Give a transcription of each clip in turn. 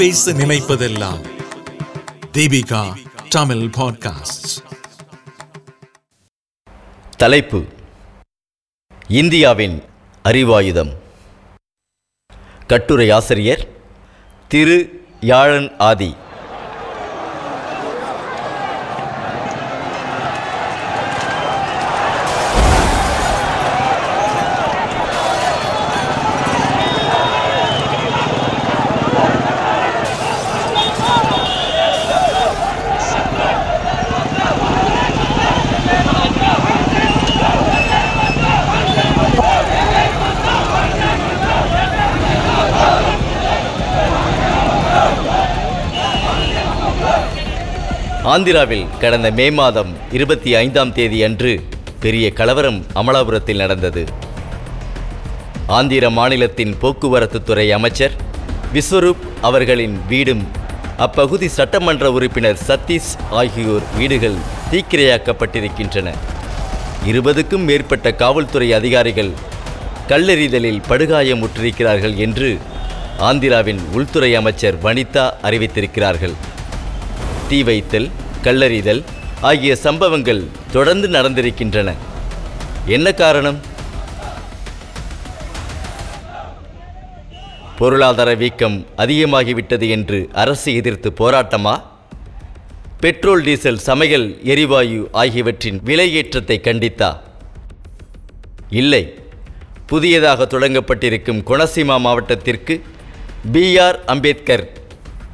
பேச நினைப்பதெல்லாம். தீபிகா தமிழ் பாட்காஸ்ட் தலைப்பு. இந்தியாவின் அறிவாயுதம். கட்டுரை ஆசிரியர் திரு யாழன் ஆதி. ஆந்திராவில் கடந்த மே மாதம் இருபத்தி ஐந்தாம் தேதி அன்று பெரிய கலவரம் அமலாபுரத்தில் நடந்தது. ஆந்திர மாநிலத்தின் போக்குவரத்து துறை அமைச்சர் விஸ்வரூப் அவர்களின் வீடும் அப்பகுதி சட்டமன்ற உறுப்பினர் சதீஷ் ஆகியோர் வீடுகள் தீக்கிரையாக்கப்பட்டிருக்கின்றன. இருபதுக்கும் மேற்பட்ட காவல்துறை அதிகாரிகள் கல்லெறிதலில் படுகாயமுற்றிருக்கிறார்கள் என்று ஆந்திராவின் உள்துறை அமைச்சர் வனிதா அறிவித்திருக்கிறார்கள். தீ வைத்தல் கல்லறிதல் ஆகிய சம்பவங்கள் தொடர்ந்து நடந்திருக்கின்றன. என்ன காரணம்? பொருளாதார வீக்கம் அதிகமாகிவிட்டது என்று அரசு எதிர்த்து போராட்டமா? பெட்ரோல் டீசல் சமையல் எரிவாயு ஆகியவற்றின் விலையேற்றத்தை கண்டித்தா? இல்லை. புதியதாக தொடங்கப்பட்டிருக்கும் கொனசிமா மாவட்டத்திற்கு பி ஆர் அம்பேத்கர்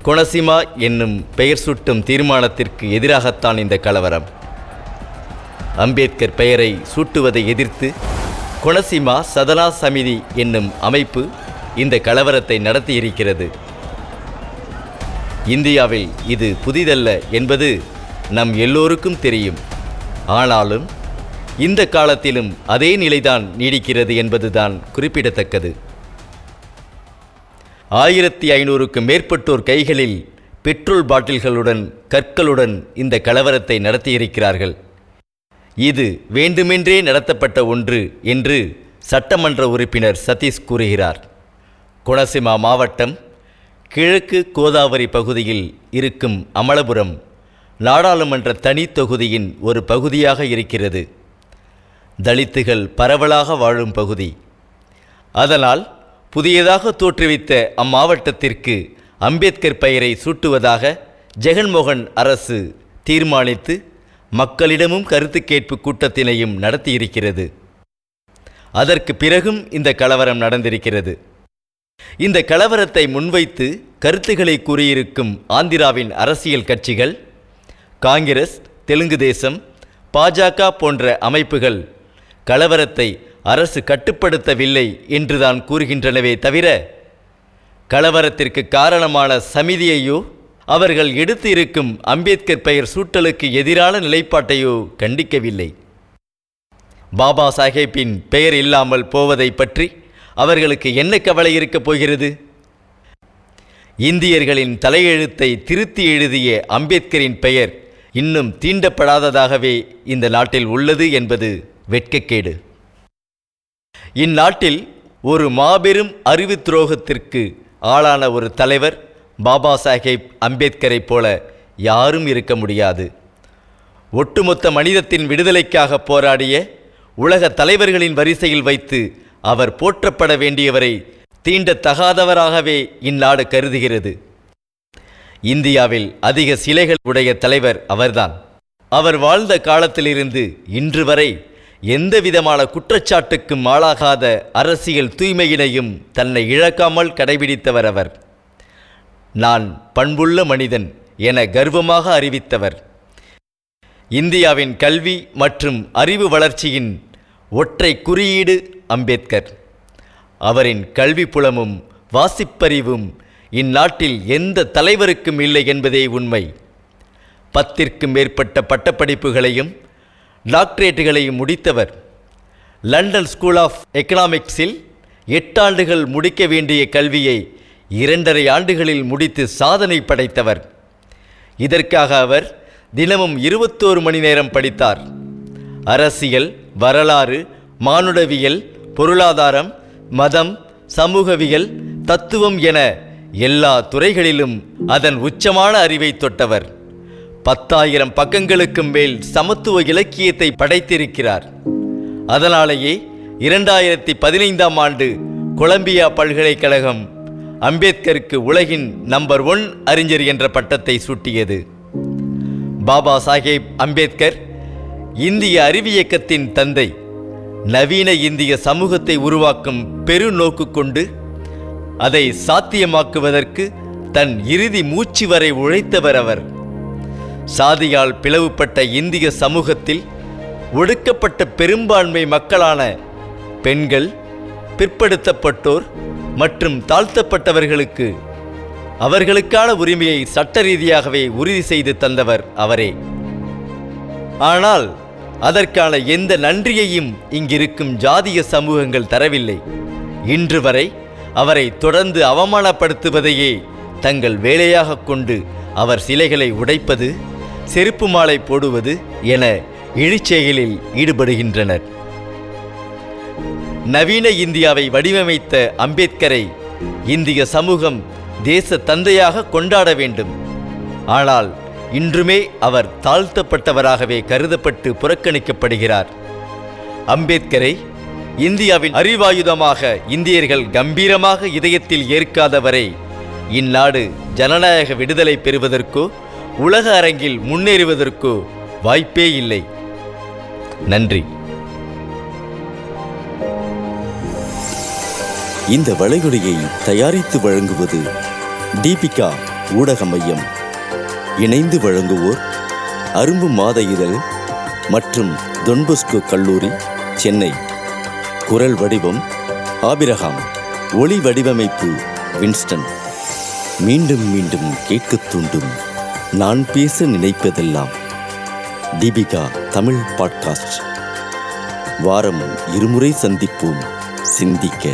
கொனசிமா என்னும் பெயர் சூட்டும் தீர்மானத்திற்கு எதிராகத்தான் இந்த கலவரம். அம்பேத்கர் பெயரை சூட்டுவதை எதிர்த்து கொனசிமா சதனா சமிதி என்னும் அமைப்பு இந்த கலவரத்தை நடத்தியிருக்கிறது. இந்தியாவில் இது புதிதல்ல என்பது நம் எல்லோருக்கும் தெரியும். ஆனாலும் இந்த காலத்திலும் அதே நிலைதான் நீடிக்கிறது என்பதுதான் குறிப்பிடத்தக்கது. ஆயிரத்தி ஐநூறுக்கு மேற்பட்டோர் கைகளில் பெட்ரோல் பாட்டில்களுடன் கற்களுடன் இந்த கலவரத்தை நடத்தியிருக்கிறார்கள். இது வேண்டுமென்றே நடத்தப்பட்ட ஒன்று என்று சட்டமன்ற உறுப்பினர் சதீஷ் கூறுகிறார். குணசிமா மாவட்டம் கிழக்கு கோதாவரி பகுதியில் இருக்கும் அமலபுரம் நாடாளுமன்ற தனி தொகுதியின் ஒரு பகுதியாக இருக்கிறது. தலித்துகள் பரவலாக வாழும் பகுதி. அதனால் புதியதாக தோற்றுவித்த அம்மாவட்டத்திற்கு அம்பேத்கர் பெயரை சூட்டுவதாக ஜெகன்மோகன் அரசு தீர்மானித்து மக்களிடமும் கருத்து கேட்பு கூட்டத்தினையும் நடத்தியிருக்கிறது. அதற்கு பிறகும் இந்த கலவரம் நடந்திருக்கிறது. இந்த கலவரத்தை முன்வைத்து கருத்துக்களை கூறியிருக்கும் ஆந்திராவின் அரசியல் கட்சிகள் காங்கிரஸ் தெலுங்கு தேசம் பாஜக போன்ற அமைப்புகள் கலவரத்தை அரசு கட்டுப்படுத்தவில்லை என்றுதான் கூறுகின்றனவே தவிர கலவரத்திற்கு காரணமான சமிதியையோ அவர்கள் எடுத்து இருக்கும் அம்பேத்கர் பெயர் சூட்டலுக்கு எதிரான நிலைப்பாட்டையோ கண்டிக்கவில்லை. பாபா சாஹேப்பின் பெயர் இல்லாமல் போவதை பற்றி அவர்களுக்கு என்ன கவலை இருக்கப் போகிறது? இந்தியர்களின் தலையெழுத்தை திருத்தி எழுதிய அம்பேத்கரின் பெயர் இன்னும் தீண்டப்படாததாகவே இந்த நாட்டில் உள்ளது என்பது வெட்கக்கேடு. இந்நாட்டில் ஒரு மாபெரும் அறிவு துரோகத்திற்கு ஆளான ஒரு தலைவர் பாபா சாஹேப் அம்பேத்கரைப் போல யாரும் இருக்க முடியாது. ஒட்டுமொத்த மனிதத்தின் விடுதலைக்காக போராடிய உலக தலைவர்களின் வரிசையில் வைத்து அவர் போற்றப்பட வேண்டியவரை தீண்டத்தகாதவராகவே இந்நாடு கருதுகிறது. இந்தியாவில் அதிக சிலைகள் உடைய தலைவர் அவர்தான். அவர் வாழ்ந்த காலத்திலிருந்து இன்று வரை எந்தவிதமான குற்றச்சாட்டுக்கும் ஆளாகாத அரசியல் தூய்மையினையும் தன்னை இழக்காமல் கடைபிடித்தவர் அவர். நான் பண்புள்ள மனிதன் என கர்வமாக அறிவித்தவர். இந்தியாவின் கல்வி மற்றும் அறிவு வளர்ச்சியின் ஒற்றை குறியீடு அம்பேத்கர். அவரின் கல்வி புலமும் வாசிப்பறிவும் இந்நாட்டில் எந்த தலைவருக்கும் இல்லை என்பதே உண்மை. பத்திற்கும் மேற்பட்ட பட்டப்படிப்புகளையும் டாக்டரேட்டுகளை முடித்தவர். லண்டன் ஸ்கூல் ஆஃப் எக்கனாமிக்ஸில் எட்டாண்டுகள் முடிக்க வேண்டிய கல்வியை இரண்டரை ஆண்டுகளில் முடித்து சாதனை படைத்தவர். இதற்காக அவர் தினமும் இருபத்தோரு மணி நேரம் படித்தார். அரசியல் வரலாறு மானுடவியல் பொருளாதாரம் மதம் சமூகவியல் தத்துவம் என எல்லா துறைகளிலும் அதன் உச்சமான அறிவை தொட்டவர். பத்தாயிரம் பக்கங்களுக்கும் மேல் சமத்துவ இலக்கியத்தை படைத்திருக்கிறார். அதனாலேயே இரண்டாயிரத்தி பதினைந்தாம் ஆண்டு கொலம்பியா பல்கலைக்கழகம் அம்பேத்கருக்கு உலகின் நம்பர் ஒன் அறிஞர் என்ற பட்டத்தை சூட்டியது. பாபா சாஹேப் அம்பேத்கர் இந்திய அறிவியக்கத்தின் தந்தை நவீன இந்திய சமூகத்தை உருவாக்கும் பெருநோக்கு கொண்டு அதை சாத்தியமாக்குவதற்கு தன் இறுதி மூச்சு வரை உழைத்தவர் அவர். சாதியால் பிளவுபட்ட இந்திய சமூகத்தில் ஒடுக்கப்பட்ட பெரும்பான்மை மக்களான பெண்கள் பிற்படுத்தப்பட்டோர் மற்றும் தாழ்த்தப்பட்டவர்களுக்கு அவர்களுக்கான உரிமையை சட்ட ரீதியாகவே உறுதி செய்து தந்தவர் அவரே. ஆனால் அதற்கான எந்த நன்றியையும் இங்கிருக்கும் ஜாதிய சமூகங்கள் தரவில்லை. இன்று வரை அவரை தொடர்ந்து அவமானப்படுத்துவதையே தங்கள் வேலையாக கொண்டு அவர் சிலைகளை உடைப்பது செருப்பு மாலை போடுவது என இழிச்செயலில் ஈடுபடுகின்றனர். நவீன இந்தியாவை வடிவமைத்த அம்பேத்கரை இந்திய சமூகம் தேச தந்தையாக கொண்டாட வேண்டும். ஆனால் இன்றுமே அவர் தாழ்த்தப்பட்டவராகவே கருதப்பட்டு புறக்கணிக்கப்படுகிறார். அம்பேத்கரை இந்தியாவின் அறிவாயுதமாக இந்தியர்கள் கம்பீரமாக இதயத்தில் ஏற்காதவரை இந்நாடு ஜனநாயக விடுதலை பெறுவதற்கோ உலக அரங்கில் முன்னேறுவதற்கோ வாய்ப்பே இல்லை. நன்றி. இந்த வளைகுடையை தயாரித்து வழங்குவது தீபிகா ஊடக மையம். இணைந்து வழங்குவோர் அரும்பு மாத இதழ் மற்றும் தொன்பொஸ்கோ கல்லூரி சென்னை. குரல் வடிவம் ஆபிரகாம் ஒளி வடிவமைப்பு வின்ஸ்டன். மீண்டும் மீண்டும் கேட்கத் தூண்டும். நான் பேச நினைப்பதெல்லாம். தீபிகா தமிழ் பாட்காஸ்ட். வாரம் இருமுறை சந்திப்போம். சிந்திக்க.